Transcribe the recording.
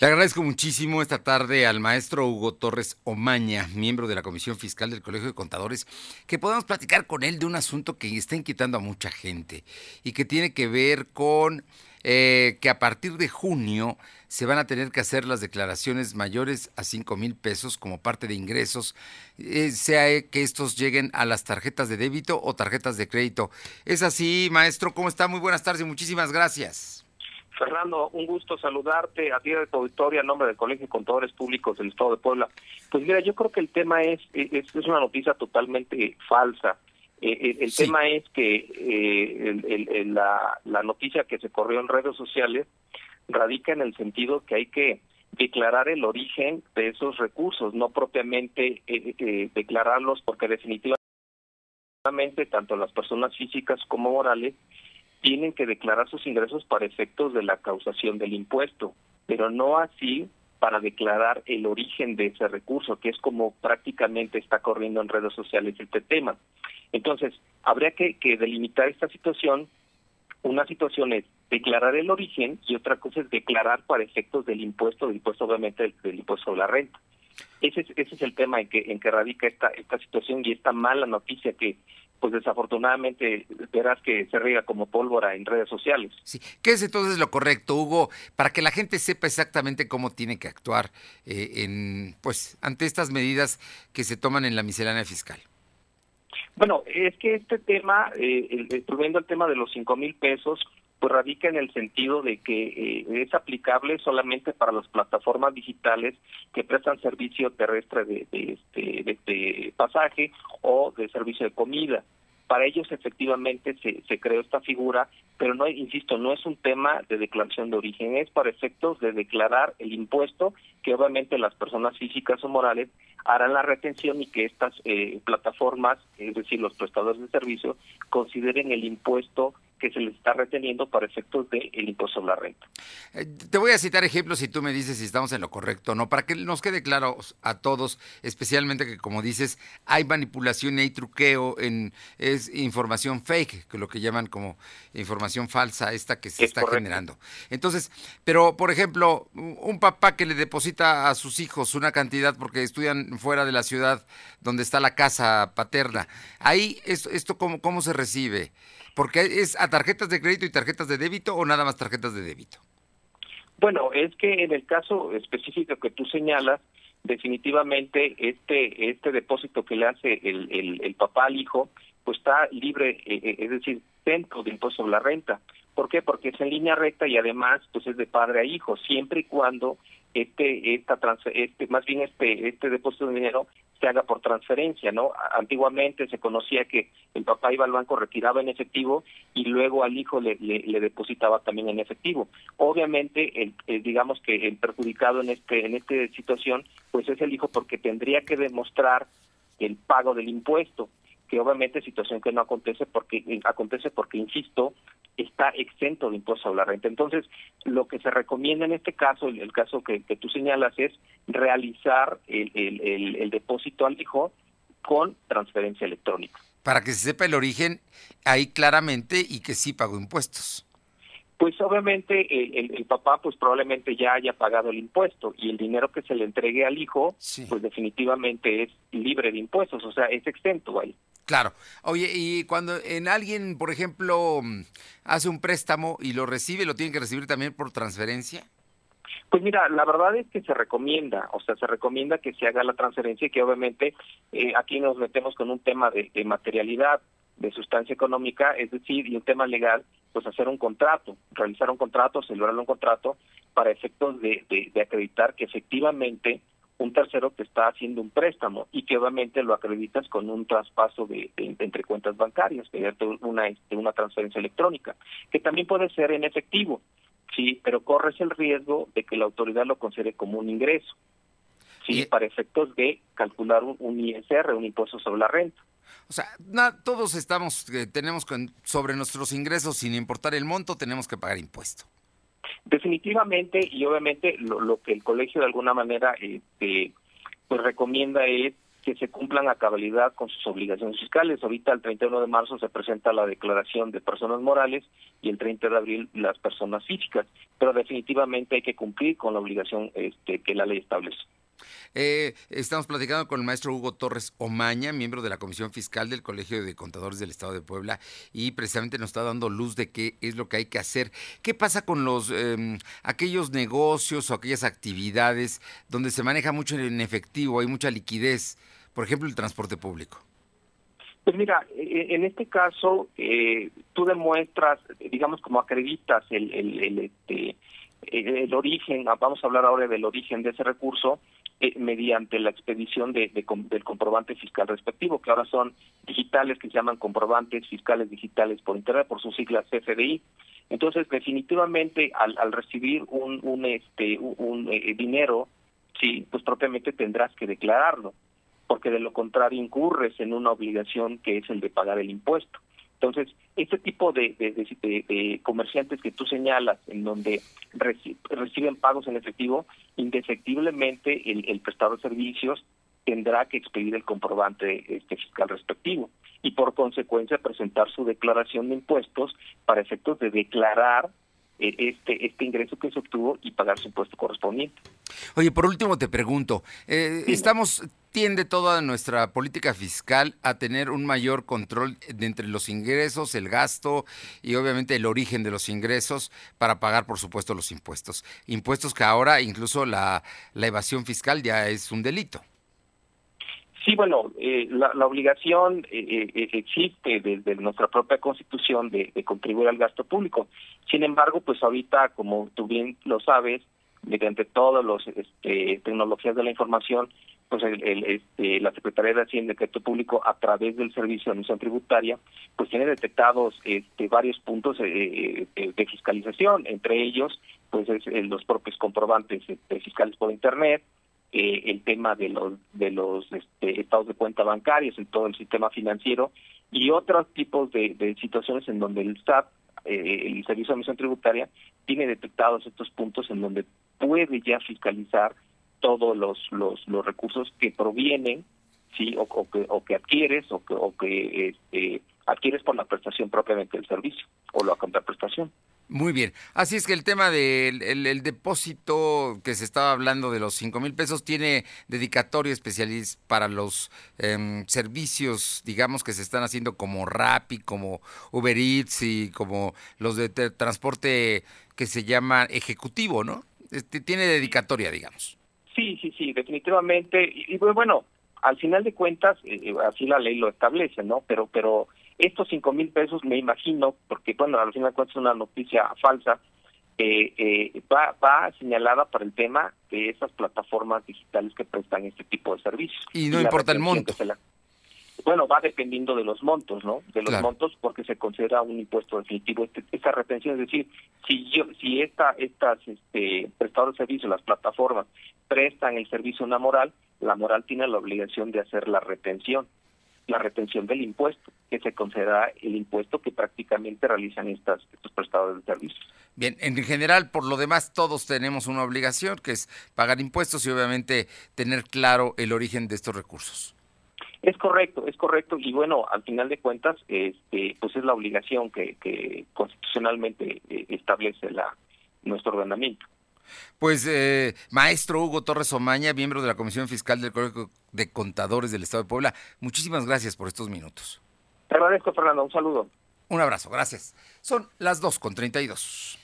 Le agradezco muchísimo esta tarde al maestro Hugo Torres Omaña, miembro de la Comisión Fiscal del Colegio de Contadores, que podamos platicar con él de un asunto que está inquietando a mucha gente y que tiene que ver con eh, que a partir de junio se van a tener que hacer las declaraciones mayores a 5 mil pesos como parte de ingresos, eh, sea que estos lleguen a las tarjetas de débito o tarjetas de crédito. Es así, maestro, ¿cómo está? Muy buenas tardes y muchísimas gracias. Fernando, un gusto saludarte a ti de tu auditorio a nombre del Colegio de Contadores Públicos del Estado de Puebla. Pues mira, yo creo que el tema es, es, es una noticia totalmente falsa. Eh, eh, el tema es que eh, la, la noticia que se corrió en redes sociales radica en el sentido que hay que declarar el origen de esos recursos, no propiamente declararlos, porque definitivamente tanto las personas físicas como morales tienen que declarar sus ingresos para efectos de la causación del impuesto, pero no así para declarar el origen de ese recurso, que es como prácticamente está corriendo en redes sociales este tema. Entonces, habría que, delimitar esta situación. Una situación es declarar el origen y otra cosa es declarar para efectos del impuesto, del impuesto obviamente del, impuesto sobre la renta. Ese es, ese es el tema en que, en que radica esta, esta situación y esta mala noticia que pues desafortunadamente verás que se riega como pólvora en redes sociales. Sí, ¿qué es entonces lo correcto, Hugo, para que la gente sepa exactamente cómo tiene que actuar eh, en, pues, ante estas medidas que se toman en la miscelánea fiscal? Bueno, es que este tema, eh, el, el tema de los cinco mil pesos, pues radica en el sentido de que eh, es aplicable solamente para las plataformas digitales que prestan servicio terrestre de, de, este, de, pasaje o de servicio de comida. Para ellos efectivamente se, se creó esta figura, pero no, insisto, no es un tema de declaración de origen, es para efectos de declarar el impuesto que obviamente las personas físicas o morales harán la retención y que estas eh, plataformas, es decir, los prestadores de servicio, consideren el impuesto que se les está reteniendo para efectos del impuesto sobre la renta. Eh, te voy a citar ejemplos y tú me dices si estamos en lo correcto o no, para que nos quede claro a todos, especialmente que como dices, hay manipulación y hay truqueo en es información fake, que lo que llaman como información falsa, esta que se está generando. Entonces, pero por ejemplo, un papá que le deposita a sus hijos una cantidad porque estudian fuera de la ciudad donde está la casa paterna, ahí esto, esto cómo, cómo se recibe. Porque es a tarjetas de crédito y tarjetas de débito o nada más tarjetas de débito. Bueno, es que en el caso específico que tú señalas, definitivamente este este depósito que le hace el, el, papá al hijo, pues está libre, eh, eh, es decir, dentro de impuesto sobre la renta. ¿Por qué? Porque es en línea recta y además pues es de padre a hijo, siempre y cuando este esta este más bien este este depósito de dinero se haga por transferencia, ¿no? Antiguamente se conocía que el papá iba al banco, retiraba en efectivo y luego al hijo le, le, depositaba también en efectivo. Obviamente, el, digamos que el perjudicado en este en esta situación, pues es el hijo porque tendría que demostrar el pago del impuesto que obviamente situación que no acontece porque acontece porque insisto está exento de impuesto sobre la renta. Entonces lo que se recomienda en este caso el, caso que, que, tú señalas es realizar el, el, el, depósito al hijo con transferencia electrónica. Para que se sepa el origen ahí claramente y que sí pagó impuestos pues obviamente el, el, papá pues probablemente ya haya pagado el impuesto y el dinero que se le entregue al hijo pues definitivamente es libre de impuestos, o sea, es exento ahí. Claro. Oye, y cuando en alguien, por ejemplo, hace un préstamo y lo recibe, ¿lo tiene que recibir también por transferencia? Pues mira, la verdad es que se recomienda, o sea, se recomienda que se haga la transferencia y que obviamente eh, aquí nos metemos con un tema de, de materialidad, de sustancia económica, es decir, y un tema legal, pues hacer un contrato, realizar un contrato, celebrar un contrato para efectos de, de, acreditar que efectivamente un tercero te está haciendo un préstamo y que obviamente lo acreditas con un traspaso de, entre cuentas bancarias, mediante una, este, una transferencia electrónica, que también puede ser en efectivo, sí, pero corres el riesgo de que la autoridad lo considere como un ingreso, sí, para efectos de calcular un, un ISR, un impuesto sobre la renta. O sea, todos estamos, eh, tenemos sobre nuestros ingresos, sin importar el monto, tenemos que pagar impuesto. Definitivamente, y obviamente lo, que el colegio de alguna manera este, pues recomienda es que se cumplan a cabalidad con sus obligaciones fiscales. Ahorita el 31 de marzo se presenta la declaración de personas morales y el 30 de abril las personas físicas, pero definitivamente hay que cumplir con la obligación este, que la ley establece. Eh, estamos platicando con el maestro Hugo Torres Omaña, miembro de la Comisión Fiscal del Colegio de Contadores del Estado de Puebla, y precisamente nos está dando luz de qué es lo que hay que hacer. ¿Qué pasa con los em, aquellos negocios o aquellas actividades donde se maneja mucho en efectivo, hay mucha liquidez? Por ejemplo, el transporte público. Pues mira, e, en este caso, eh, tú demuestras, digamos, como acreditas el, el, el, este, el origen, vamos a hablar ahora del origen de ese recurso, eh, mediante la expedición de, del comprobante fiscal respectivo, que ahora son digitales, que se llaman comprobantes fiscales digitales por Internet, por sus siglas CFDI. Entonces, definitivamente, al, al recibir un, un, este, un, eh, dinero, sí, pues propiamente tendrás que declararlo, porque de lo contrario incurres en una obligación que es el de pagar el impuesto. Entonces, este tipo de, de, comerciantes que tú señalas, en donde reciben pagos en efectivo, indefectiblemente el, el prestador de servicios tendrá que expedir el comprobante este fiscal respectivo y por consecuencia presentar su declaración de impuestos para efectos de declarar eh, este este ingreso que se obtuvo y pagar su impuesto correspondiente. Oye, por último te pregunto, eh, estamos tiende toda nuestra política fiscal a tener un mayor control de entre los ingresos, el gasto y obviamente el origen de los ingresos para pagar, por supuesto, los impuestos. Impuestos que ahora incluso la, la evasión fiscal ya es un delito. Sí, bueno, eh, la, obligación eh, eh, existe desde nuestra propia constitución de, de, contribuir al gasto público. Sin embargo, pues ahorita, como tú bien lo sabes, mediante todas las este, tecnologías de la información, pues el, este, la Secretaría de Hacienda y Crédito Público a través del Servicio de Administración Tributaria, pues tiene detectados este, varios puntos eh, eh, de, fiscalización, entre ellos, pues es, eh, los propios comprobantes este, fiscales por Internet, el tema de los de los este, estados de cuenta bancarios en todo el sistema financiero y otros tipos de, de situaciones en donde el SAT, el Servicio de Administración Tributaria, tiene detectados estos puntos en donde puede ya fiscalizar todos los, los, recursos que provienen, sí, o, que, o que adquieres o que, o que este, adquieres por la prestación propiamente del servicio o la contraprestación. Muy bien. Así es que el tema del el, depósito que se estaba hablando de los cinco mil pesos tiene dedicatoria especial para los em, servicios, digamos, que se están haciendo como Rappi, como Uber Eats y como los de transporte que se llama ejecutivo, ¿no? Este, tiene dedicatoria, digamos. Sí, sí, sí, definitivamente. Y, pues, bueno, al final de cuentas, eh, eh, así la ley lo establece, ¿no? Pero, pero estos cinco mil pesos, me imagino, porque bueno, al final cuentas es una noticia falsa, eh, va, va señalada para el tema de esas plataformas digitales que prestan este tipo de servicios. Y no importa el monto. Bueno, va dependiendo de los montos, ¿no? De los montos porque se considera un impuesto definitivo. Este, esa retención, es decir, si yo, si esta, estas este, prestadores de servicios, las plataformas, prestan el servicio a una moral, la moral tiene la obligación de hacer la retención, la retención del impuesto, que se considera el impuesto que prácticamente realizan estas, estos prestadores de servicios. Bien, en general, por lo demás, todos tenemos una obligación, que es pagar impuestos y obviamente tener claro el origen de estos recursos. Es correcto, es correcto y bueno, al final de cuentas, este, pues es la obligación que, que constitucionalmente eh, establece la nuestro ordenamiento. Pues, eh, maestro Hugo Torres Omaña, miembro de la Comisión Fiscal del Colegio de Contadores del Estado de Puebla, muchísimas gracias por estos minutos. Te agradezco, Fernando. Un saludo. Un abrazo, gracias. Son las 2 con 32.